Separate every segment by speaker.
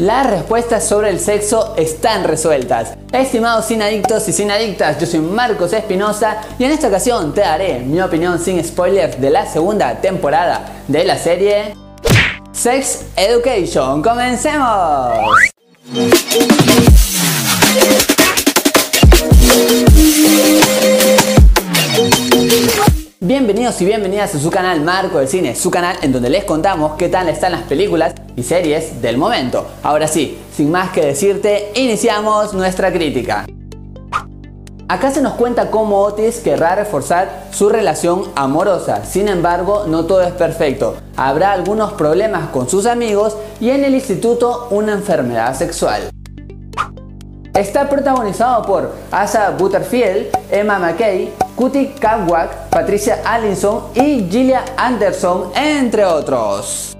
Speaker 1: Las respuestas sobre el sexo están resueltas. Estimados sin adictos y sin adictas, yo soy Marcos Espinosa y en esta ocasión te daré mi opinión sin spoilers de la segunda temporada de la serie Sex Education. ¡Comencemos! Y bienvenidas a su canal Marco del Cine, su canal en donde les contamos qué tal están las películas y series del momento. Ahora sí, sin más que decirte, iniciamos nuestra crítica. Acá se nos cuenta cómo Otis querrá reforzar su relación amorosa, sin embargo no todo es perfecto. Habrá algunos problemas con sus amigos y en el instituto una enfermedad sexual. Está protagonizado por Asa Butterfield, Emma McKay, Cutie Kawak, Patricia Allinson y Gillian Anderson, entre otros.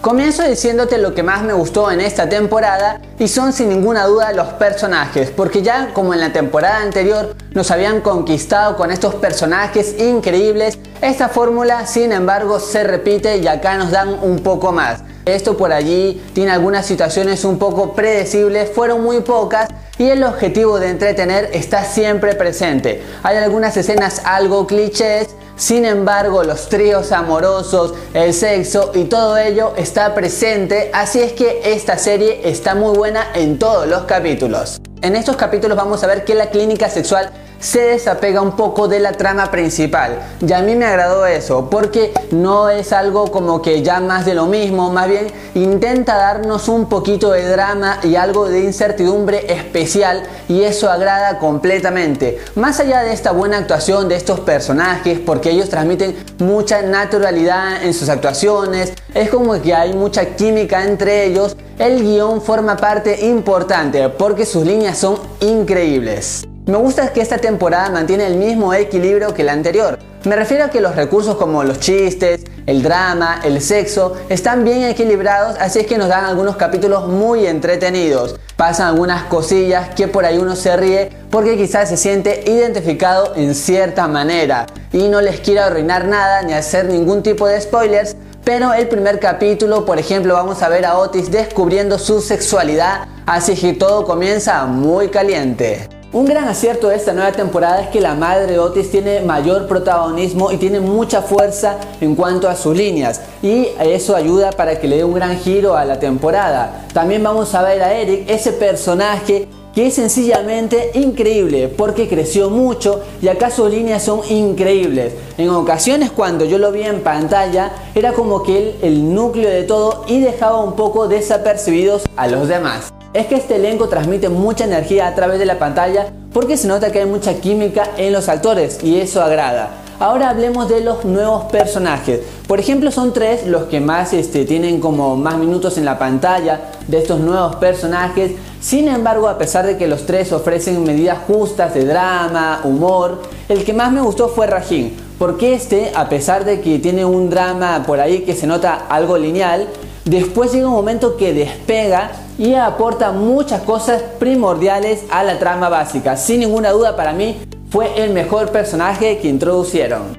Speaker 1: Comienzo diciéndote lo que más me gustó en esta temporada y son sin ninguna duda los personajes, porque ya como en la temporada anterior nos habían conquistado con estos personajes increíbles, esta fórmula sin embargo se repite y acá nos dan un poco más. Esto por allí tiene algunas situaciones un poco predecibles, fueron muy pocas y el objetivo de entretener está siempre presente. Hay algunas escenas algo clichés, sin embargo los tríos amorosos, el sexo y todo ello está presente, así es que esta serie está muy buena en todos los capítulos. En estos capítulos vamos a ver que la clínica sexual se desapega un poco de la trama principal. Y a mí me agradó eso, porque no es algo como que ya más de lo mismo, más bien intenta darnos un poquito de drama y algo de incertidumbre especial y eso agrada completamente. Más allá de esta buena actuación de estos personajes, porque ellos transmiten mucha naturalidad en sus actuaciones, es como que hay mucha química entre ellos, el guion forma parte importante porque sus líneas son increíbles. Me gusta que esta temporada mantiene el mismo equilibrio que la anterior. Me refiero a que los recursos como los chistes, el drama, el sexo están bien equilibrados, así es que nos dan algunos capítulos muy entretenidos. Pasan algunas cosillas que por ahí uno se ríe porque quizás se siente identificado en cierta manera. Y no les quiero arruinar nada ni hacer ningún tipo de spoilers, pero el primer capítulo, por ejemplo, vamos a ver a Otis descubriendo su sexualidad, así que todo comienza muy caliente. Un gran acierto de esta nueva temporada es que la madre Otis tiene mayor protagonismo y tiene mucha fuerza en cuanto a sus líneas y eso ayuda para que le dé un gran giro a la temporada. También vamos a ver a Eric, ese personaje que es sencillamente increíble porque creció mucho y acá sus líneas son increíbles. En ocasiones cuando yo lo vi en pantalla era como que él el núcleo de todo y dejaba un poco desapercibidos a los demás es que este elenco transmite mucha energía a través de la pantalla porque se nota que hay mucha química en los actores y eso agrada. Ahora hablemos de los nuevos personajes. Por ejemplo, son tres los que más este, tienen como más minutos en la pantalla de estos nuevos personajes. Sin embargo, a pesar de que los tres ofrecen medidas justas de drama, humor, el que más me gustó fue Rajin. Porque este, a pesar de que tiene un drama por ahí que se nota algo lineal, después llega un momento que despega y aporta muchas cosas primordiales a la trama básica. Sin ninguna duda para mí fue el mejor personaje que introducieron.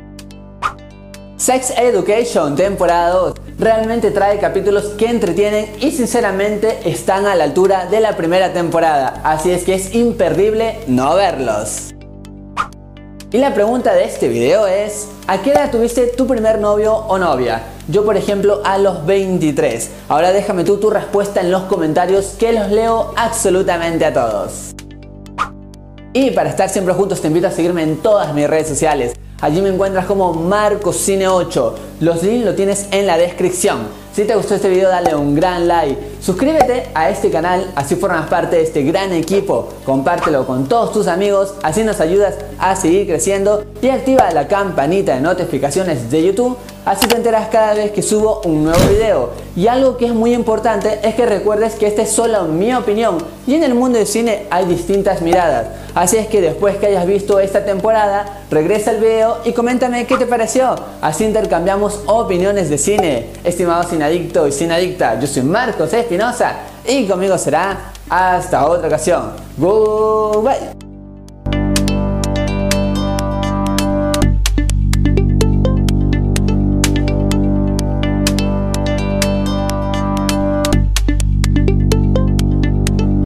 Speaker 1: Sex Education temporada 2 realmente trae capítulos que entretienen y sinceramente están a la altura de la primera temporada, así es que es imperdible no verlos. Y la pregunta de este video es, ¿a qué edad tuviste tu primer novio o novia? Yo por ejemplo a los 23. Ahora déjame tú tu respuesta en los comentarios que los leo absolutamente a todos. Y para estar siempre juntos te invito a seguirme en todas mis redes sociales. Allí me encuentras como MarcoCine8. Los links lo tienes en la descripción. Si te gustó este video dale un gran like, suscríbete a este canal, así formas parte de este gran equipo, compártelo con todos tus amigos, así nos ayudas a seguir creciendo y activa la campanita de notificaciones de YouTube, así te enteras cada vez que subo un nuevo video. Y algo que es muy importante es que recuerdes que esta es solo mi opinión y en el mundo del cine hay distintas miradas. Así es que después que hayas visto esta temporada, regresa al video y coméntame qué te pareció. Así intercambiamos opiniones de cine. Estimados sin adicto y sin adicta, yo soy Marcos Espinosa y conmigo será hasta otra ocasión. Goodbye.